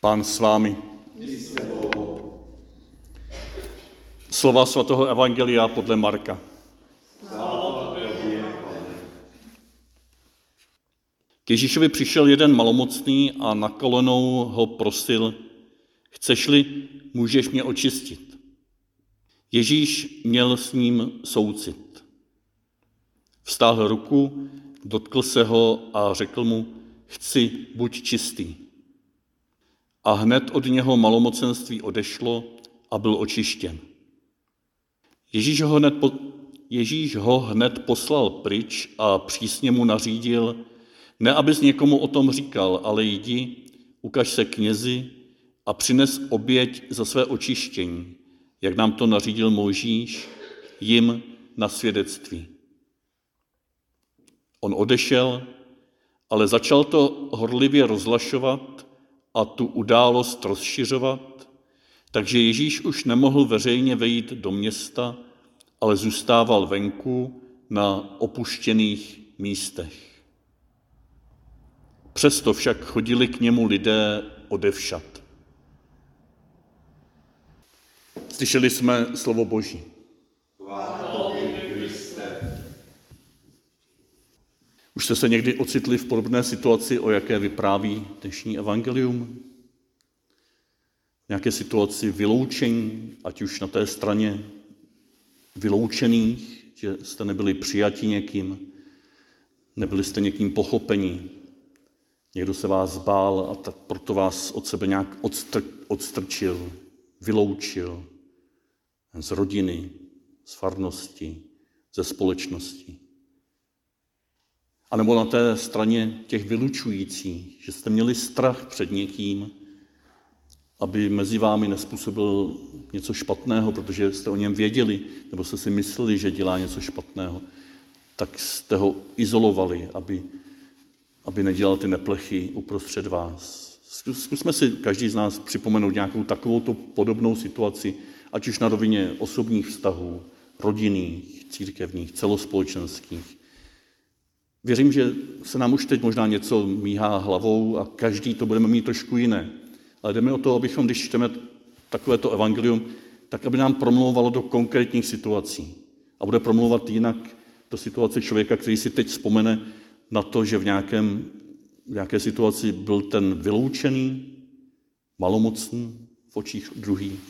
Pán s vámi. Slova svatého Evangelia podle Marka. K Ježíšovi přišel jeden malomocný a na kolenou ho prosil, chceš-li, můžeš mě očistit. Ježíš měl s ním soucit. Vstáhl ruku, dotkl se ho a řekl mu, chci, buď čistý. A hned od něho malomocenství odešlo a byl očištěn. Ježíš ho hned, po, Ježíš ho hned poslal pryč a přísně mu nařídil, ne abys někomu o tom říkal, ale jdi, ukaž se knězi a přines oběť za své očištění, jak nám to nařídil Mojžíš, jim na svědectví. On odešel, ale začal to horlivě rozlašovat a tu událost rozšiřovat, takže Ježíš už nemohl veřejně vejít do města, ale zůstával venku na opuštěných místech. Přesto však chodili k němu lidé odevšat. Slyšeli jsme slovo Boží. Už jste se někdy ocitli v podobné situaci, o jaké vypráví dnešní evangelium? Nějaké situaci vyloučení, ať už na té straně vyloučených, že jste nebyli přijati někým, nebyli jste někým pochopení, někdo se vás bál a tak proto vás od sebe nějak odstr, odstrčil, vyloučil z rodiny, z farnosti, ze společnosti. A nebo na té straně těch vylučujících, že jste měli strach před někým, aby mezi vámi nespůsobil něco špatného, protože jste o něm věděli, nebo jste si mysleli, že dělá něco špatného, tak jste ho izolovali, aby, aby nedělal ty neplechy uprostřed vás. Zkusme si každý z nás připomenout nějakou takovou podobnou situaci, ať už na rovině osobních vztahů, rodinných, církevních, celospolečenských. Věřím, že se nám už teď možná něco míhá hlavou a každý to budeme mít trošku jiné. Ale jdeme o to, abychom, když čteme takovéto evangelium, tak aby nám promlouvalo do konkrétních situací. A bude promlouvat jinak do situace člověka, který si teď vzpomene na to, že v, nějakém, v nějaké situaci byl ten vyloučený, malomocný v očích druhých.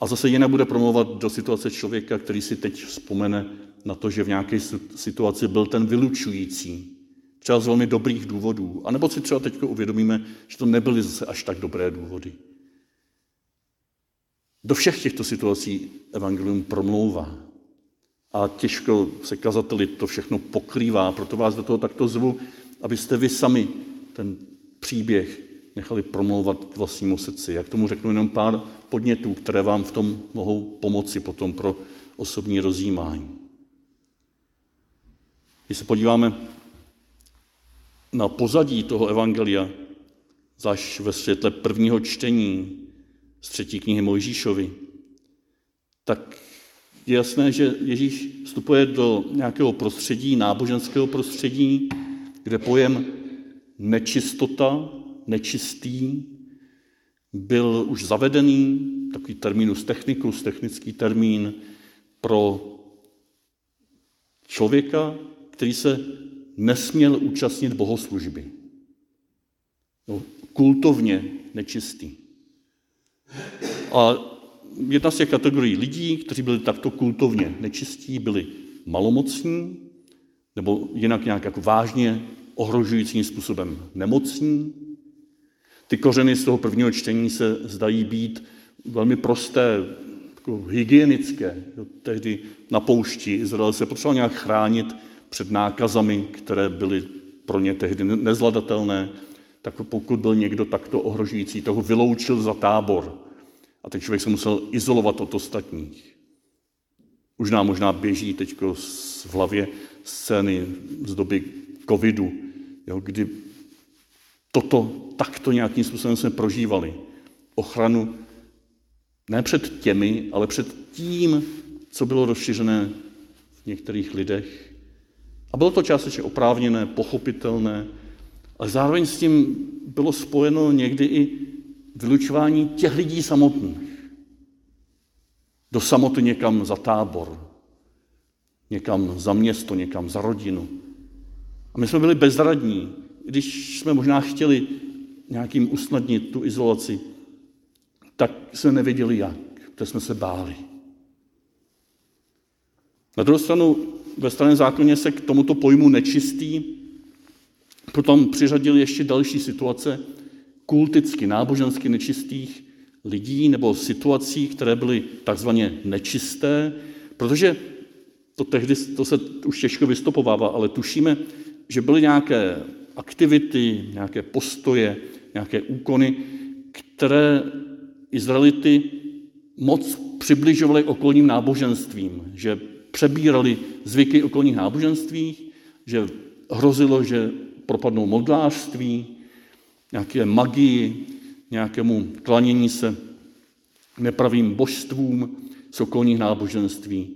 A zase jinak bude promlouvat do situace člověka, který si teď vzpomene na to, že v nějaké situaci byl ten vylučující, třeba z velmi dobrých důvodů, a nebo si třeba teď uvědomíme, že to nebyly zase až tak dobré důvody. Do všech těchto situací evangelium promlouvá. A těžko se kazateli to všechno pokrývá, proto vás do toho takto zvu, abyste vy sami ten příběh nechali promlouvat k vlastnímu srdci. Jak tomu řeknu jenom pár podnětů, které vám v tom mohou pomoci potom pro osobní rozjímání. Když se podíváme na pozadí toho evangelia, zaž ve světle prvního čtení z třetí knihy Mojžíšovi, tak je jasné, že Ježíš vstupuje do nějakého prostředí, náboženského prostředí, kde pojem nečistota, nečistý, byl už zavedený, takový terminus technicus, technický termín pro člověka, který se nesměl účastnit bohoslužby. No, kultovně nečistý. A jedna z těch kategorií lidí, kteří byli takto kultovně nečistí, byli malomocní, nebo jinak nějak jako vážně ohrožujícím způsobem nemocní. Ty kořeny z toho prvního čtení se zdají být velmi prosté, jako hygienické. Tehdy na poušti Izrael se potřeboval nějak chránit před nákazami, které byly pro ně tehdy nezvladatelné, tak pokud byl někdo takto ohrožující, toho vyloučil za tábor. A ten člověk se musel izolovat od ostatních. Už nám možná běží teď v hlavě scény z doby covidu, jo, kdy toto takto nějakým způsobem jsme prožívali. Ochranu ne před těmi, ale před tím, co bylo rozšířené v některých lidech, a bylo to částečně oprávněné, pochopitelné, Ale zároveň s tím bylo spojeno někdy i vylučování těch lidí samotných. Do samoty někam za tábor, někam za město, někam za rodinu. A my jsme byli bezradní, když jsme možná chtěli nějakým usnadnit tu izolaci, tak jsme nevěděli jak, protože jsme se báli. Na druhou stranu ve starém zákoně se k tomuto pojmu nečistý potom přiřadil ještě další situace kulticky, nábožensky nečistých lidí nebo situací, které byly takzvaně nečisté, protože to tehdy to se už těžko vystopovává, ale tušíme, že byly nějaké aktivity, nějaké postoje, nějaké úkony, které Izraelity moc přibližovaly okolním náboženstvím, že přebírali zvyky okolních náboženství, že hrozilo, že propadnou modlářství, nějaké magii, nějakému klanění se nepravým božstvům z okolních náboženství.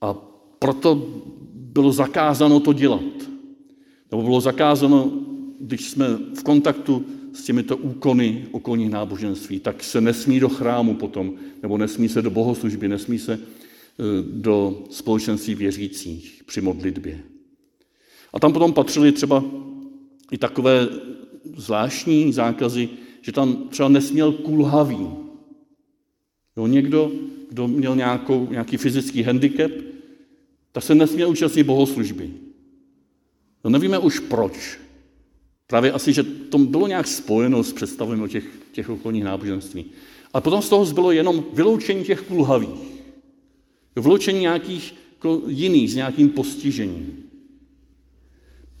A proto bylo zakázáno to dělat. Nebo bylo zakázáno, když jsme v kontaktu s těmito úkony okolních náboženství, tak se nesmí do chrámu potom, nebo nesmí se do bohoslužby, nesmí se do společenství věřících při modlitbě. A tam potom patřily třeba i takové zvláštní zákazy, že tam třeba nesměl kulhavý. Jo, někdo, kdo měl nějakou, nějaký fyzický handicap, tak se nesměl účastnit bohoslužby. No nevíme už proč. Právě asi, že to bylo nějak spojeno s představami o těch, těch okolních náboženství. A potom z toho zbylo jenom vyloučení těch kulhavých. Vloučení nějakých jako jiných s nějakým postižením.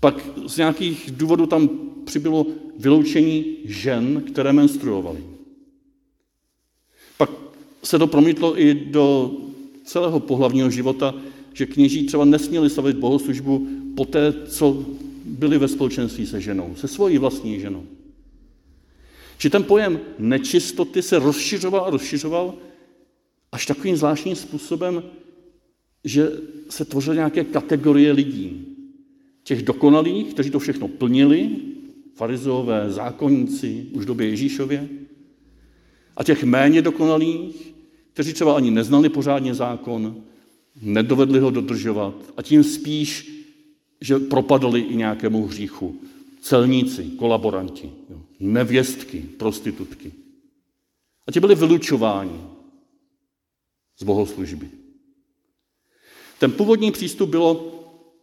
Pak z nějakých důvodů tam přibylo vyloučení žen, které menstruovaly. Pak se to promítlo i do celého pohlavního života, že kněží třeba nesměli stavit bohoslužbu po té, co byli ve společenství se ženou, se svojí vlastní ženou. Že ten pojem nečistoty se rozšiřoval a rozšiřoval až takovým zvláštním způsobem, že se tvořily nějaké kategorie lidí. Těch dokonalých, kteří to všechno plnili, farizeové, zákonníci už v době Ježíšově, a těch méně dokonalých, kteří třeba ani neznali pořádně zákon, nedovedli ho dodržovat a tím spíš, že propadali i nějakému hříchu. Celníci, kolaboranti, nevěstky, prostitutky. A ti byli vylučováni z bohoslužby. Ten původní přístup bylo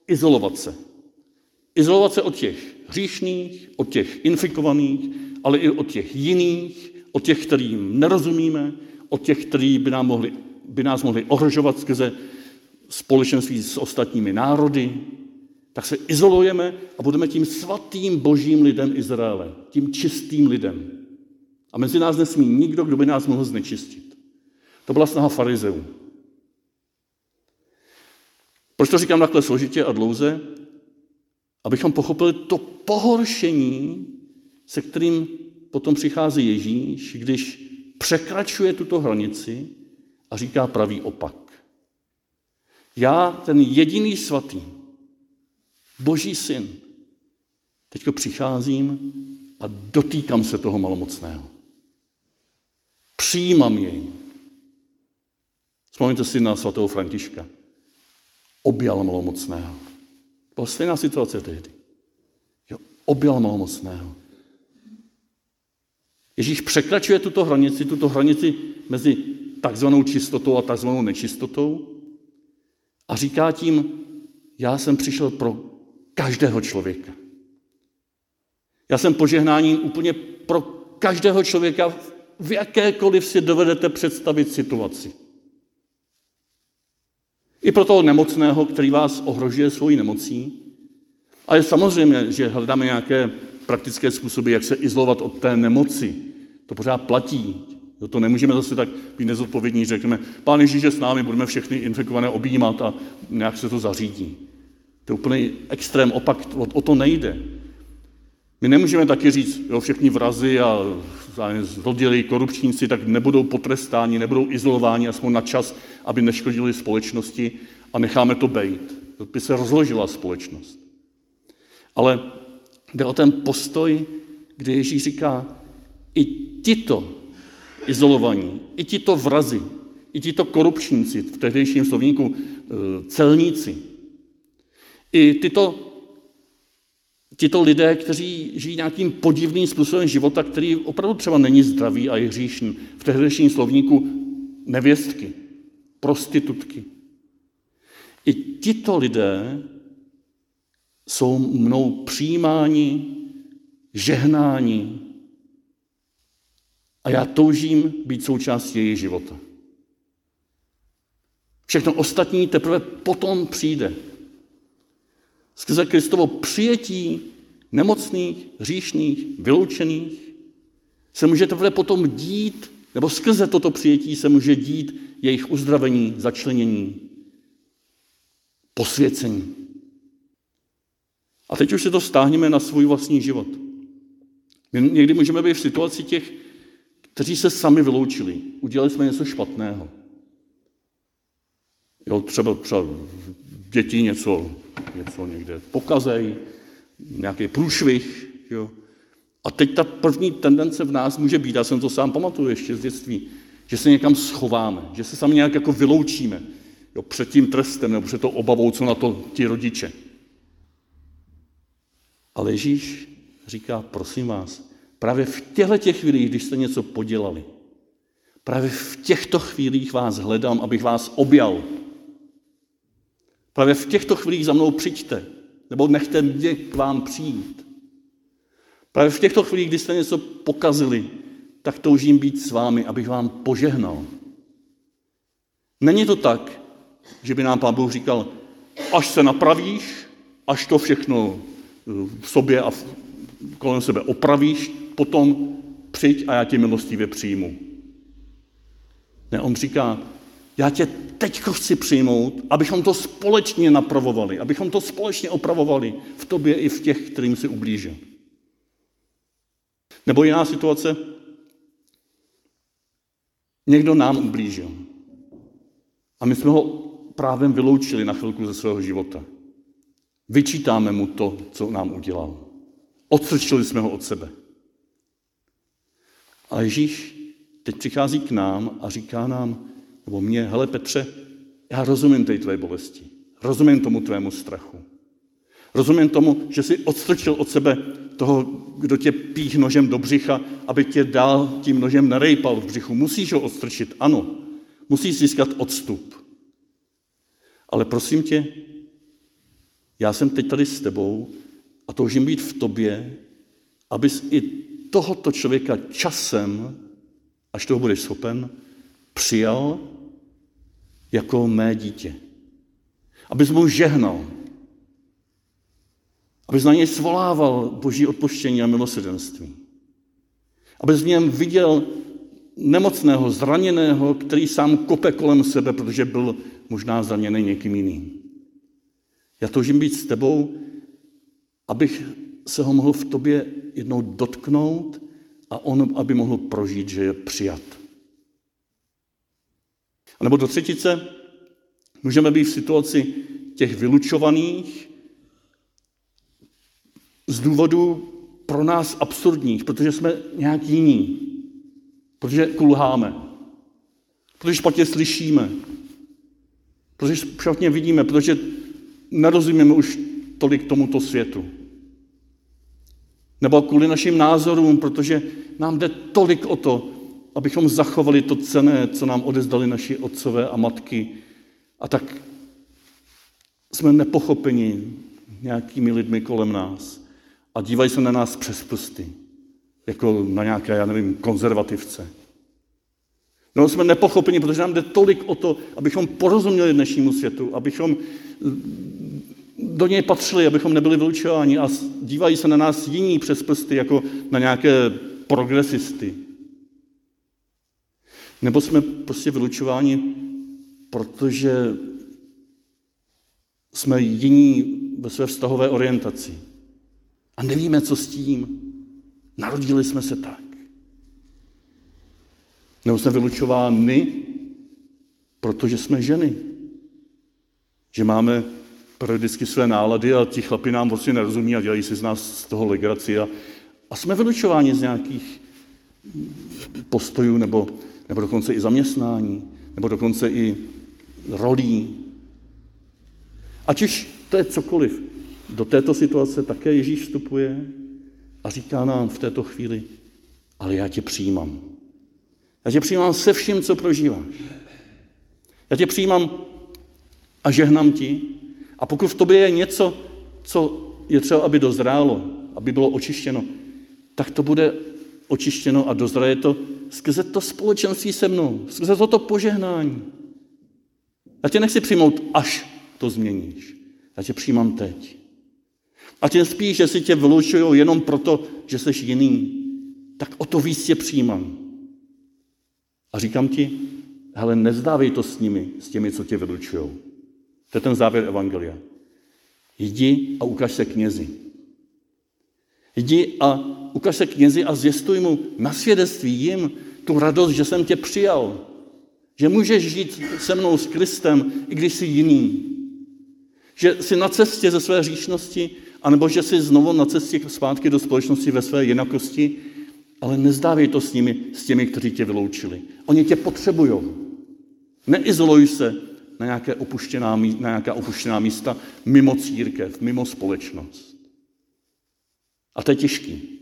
izolovat se. Izolovat se od těch hříšných, od těch infikovaných, ale i od těch jiných, od těch, kterým nerozumíme, od těch, kteří by, nám mohli, by nás mohli ohrožovat skrze společenství s ostatními národy, tak se izolujeme a budeme tím svatým božím lidem Izraele, tím čistým lidem. A mezi nás nesmí nikdo, kdo by nás mohl znečistit. To byla snaha farizeů. Proč to říkám takhle složitě a dlouze? Abychom pochopili to pohoršení, se kterým potom přichází Ježíš, když překračuje tuto hranici a říká pravý opak. Já, ten jediný svatý, boží syn, teďko přicházím a dotýkám se toho malomocného. Přijímám jej. Vzpomeňte si na svatého Františka objal malomocného. Byla stejná situace tehdy. Jo, objal malomocného. Ježíš překračuje tuto hranici, tuto hranici mezi takzvanou čistotou a takzvanou nečistotou a říká tím, já jsem přišel pro každého člověka. Já jsem požehnáním úplně pro každého člověka v jakékoliv si dovedete představit situaci. I pro toho nemocného, který vás ohrožuje svojí nemocí. A je samozřejmě, že hledáme nějaké praktické způsoby, jak se izolovat od té nemoci. To pořád platí. To nemůžeme zase tak být nezodpovědní, řekneme, pán Ježíš je s námi, budeme všechny infikované objímat a nějak se to zařídí. To je úplný extrém, opak, o, o to nejde. My nemůžeme taky říct, jo, všechny vrazy a zloději, korupčníci, tak nebudou potrestáni, nebudou izolováni aspoň na čas, aby neškodili společnosti a necháme to bejt. To by se rozložila společnost. Ale Jde o ten postoj, kdy Ježíš říká, i tito izolovaní, i tito vrazi, i tito korupčníci, v tehdejším slovníku eh, celníci, i tyto, tyto lidé, kteří žijí nějakým podivným způsobem života, který opravdu třeba není zdravý a je hříšný, v tehdejším slovníku nevěstky, prostitutky. I tito lidé jsou mnou přijímáni, žehnáni a já toužím být součástí jejich života. Všechno ostatní teprve potom přijde. Skrze Kristovo přijetí nemocných, hříšných, vyloučených se může teprve potom dít, nebo skrze toto přijetí se může dít jejich uzdravení, začlenění, posvěcení. A teď už si to stáhneme na svůj vlastní život. My někdy můžeme být v situaci těch, kteří se sami vyloučili. Udělali jsme něco špatného. Jo, třeba, třeba děti něco, něco někde pokazej, nějaký průšvih. Jo. A teď ta první tendence v nás může být, já jsem to sám pamatuju ještě z dětství, že se někam schováme, že se sami nějak jako vyloučíme jo, před tím trestem nebo před tou obavou, co na to ti rodiče. Ale Ježíš říká, prosím vás, právě v těchto těch chvílích, když jste něco podělali, právě v těchto chvílích vás hledám, abych vás objal. Právě v těchto chvílích za mnou přijďte, nebo nechte mě k vám přijít. Právě v těchto chvílích, kdy jste něco pokazili, tak toužím být s vámi, abych vám požehnal. Není to tak, že by nám Pán Bůh říkal, až se napravíš, až to všechno v sobě a kolem sebe opravíš, potom přijď a já tě milostivě přijmu. Ne, on říká, já tě teď chci přijmout, abychom to společně napravovali, abychom to společně opravovali v tobě i v těch, kterým si ublížil. Nebo jiná situace, někdo nám ublížil. A my jsme ho právem vyloučili na chvilku ze svého života. Vyčítáme mu to, co nám udělal. Odstrčili jsme ho od sebe. A Ježíš teď přichází k nám a říká nám, nebo mě, hele Petře, já rozumím té tvé bolesti. Rozumím tomu tvému strachu. Rozumím tomu, že jsi odstrčil od sebe toho, kdo tě pích nožem do břicha, aby tě dál tím nožem nerejpal v břichu. Musíš ho odstrčit, ano. Musíš získat odstup. Ale prosím tě, já jsem teď tady s tebou a toužím být v tobě, abys i tohoto člověka časem, až toho budeš schopen, přijal jako mé dítě. Abys mu žehnal. Abys na něj svolával boží odpuštění a milosrdenství. Abys v něm viděl nemocného, zraněného, který sám kope kolem sebe, protože byl možná zraněný někým jiným. Já toužím být s tebou, abych se ho mohl v tobě jednou dotknout a on, aby mohl prožít, že je přijat. Nebo do třetice můžeme být v situaci těch vylučovaných z důvodu pro nás absurdních, protože jsme nějak jiní, protože kulháme, protože špatně slyšíme, protože špatně vidíme, protože nerozumíme už tolik tomuto světu. Nebo kvůli našim názorům, protože nám jde tolik o to, abychom zachovali to cené, co nám odezdali naši otcové a matky. A tak jsme nepochopeni nějakými lidmi kolem nás a dívají se na nás přes prsty, jako na nějaké, já nevím, konzervativce. No jsme nepochopeni, protože nám jde tolik o to, abychom porozuměli dnešnímu světu, abychom do něj patřili, abychom nebyli vylučováni a dívají se na nás jiní přes prsty jako na nějaké progresisty. Nebo jsme prostě vylučováni, protože jsme jiní ve své vztahové orientaci. A nevíme, co s tím. Narodili jsme se tak. Nebo jsme vylučováni, protože jsme ženy. Že máme periodicky své nálady a ti chlapi nám vlastně nerozumí a dělají si z nás z toho legraci a, a jsme vylučováni z nějakých postojů nebo, nebo dokonce i zaměstnání, nebo dokonce i rolí. Ať už to je cokoliv, do této situace také Ježíš vstupuje a říká nám v této chvíli, ale já tě přijímám. Já tě přijímám se vším, co prožíváš. Já tě přijímám a žehnám ti. A pokud v tobě je něco, co je třeba, aby dozrálo, aby bylo očištěno, tak to bude očištěno a dozraje to skrze to společenství se mnou, skrze toto požehnání. Já tě nechci přijmout, až to změníš. Já tě přijímám teď. A tím spíš, že si tě vylučují jenom proto, že jsi jiný, tak o to víc tě přijímám. A říkám ti, hele, nezdávej to s nimi, s těmi, co tě vylučují. To je ten závěr Evangelia. Jdi a ukaž se knězi. Jdi a ukaž se knězi a zvěstuj mu na svědectví jim tu radost, že jsem tě přijal. Že můžeš žít se mnou s Kristem, i když jsi jiný. Že jsi na cestě ze své říšnosti, anebo že jsi znovu na cestě zpátky do společnosti ve své jinakosti, ale nezdávej to s nimi, s těmi, kteří tě vyloučili. Oni tě potřebují. Neizoluj se na, nějaké opuštěná, na nějaká opuštěná místa mimo církev, mimo společnost. A to je těžký.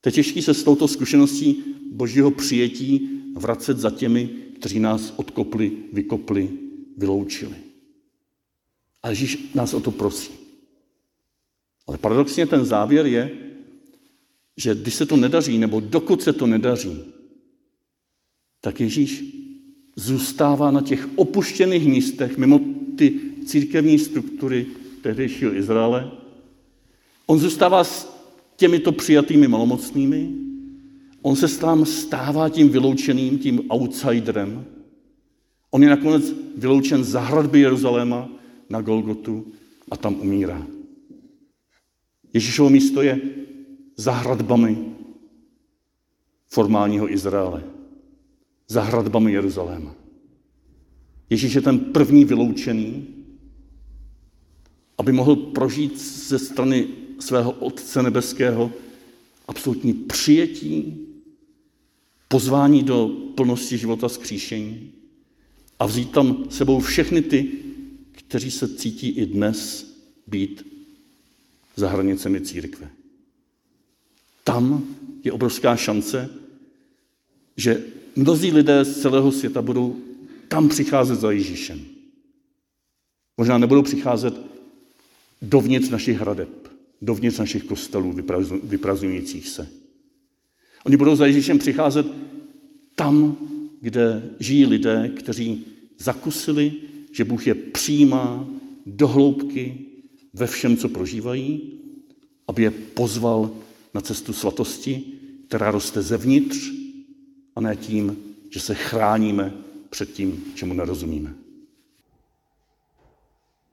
To je těžký se s touto zkušeností božího přijetí vracet za těmi, kteří nás odkopli, vykopli, vyloučili. A Ježíš nás o to prosí. Ale paradoxně ten závěr je, že když se to nedaří, nebo dokud se to nedaří, tak Ježíš zůstává na těch opuštěných místech, mimo ty církevní struktury tehdejšího Izraele. On zůstává s těmito přijatými malomocnými, on se tam stává tím vyloučeným, tím outsiderem. On je nakonec vyloučen za hradby Jeruzaléma na Golgotu a tam umírá. Ježíšovo místo je za hradbami formálního Izraele, za hradbami Jeruzaléma. Ježíš je ten první vyloučený, aby mohl prožít ze strany svého Otce Nebeského absolutní přijetí, pozvání do plnosti života skříšení a vzít tam sebou všechny ty, kteří se cítí i dnes být za hranicemi církve. Tam je obrovská šance, že mnozí lidé z celého světa budou tam přicházet za Ježíšem. Možná nebudou přicházet dovnitř našich hradeb, dovnitř našich kostelů vyprazňujících se. Oni budou za Ježíšem přicházet tam, kde žijí lidé, kteří zakusili, že Bůh je přijímá do hloubky ve všem, co prožívají, aby je pozval na cestu svatosti, která roste zevnitř a ne tím, že se chráníme před tím, čemu nerozumíme.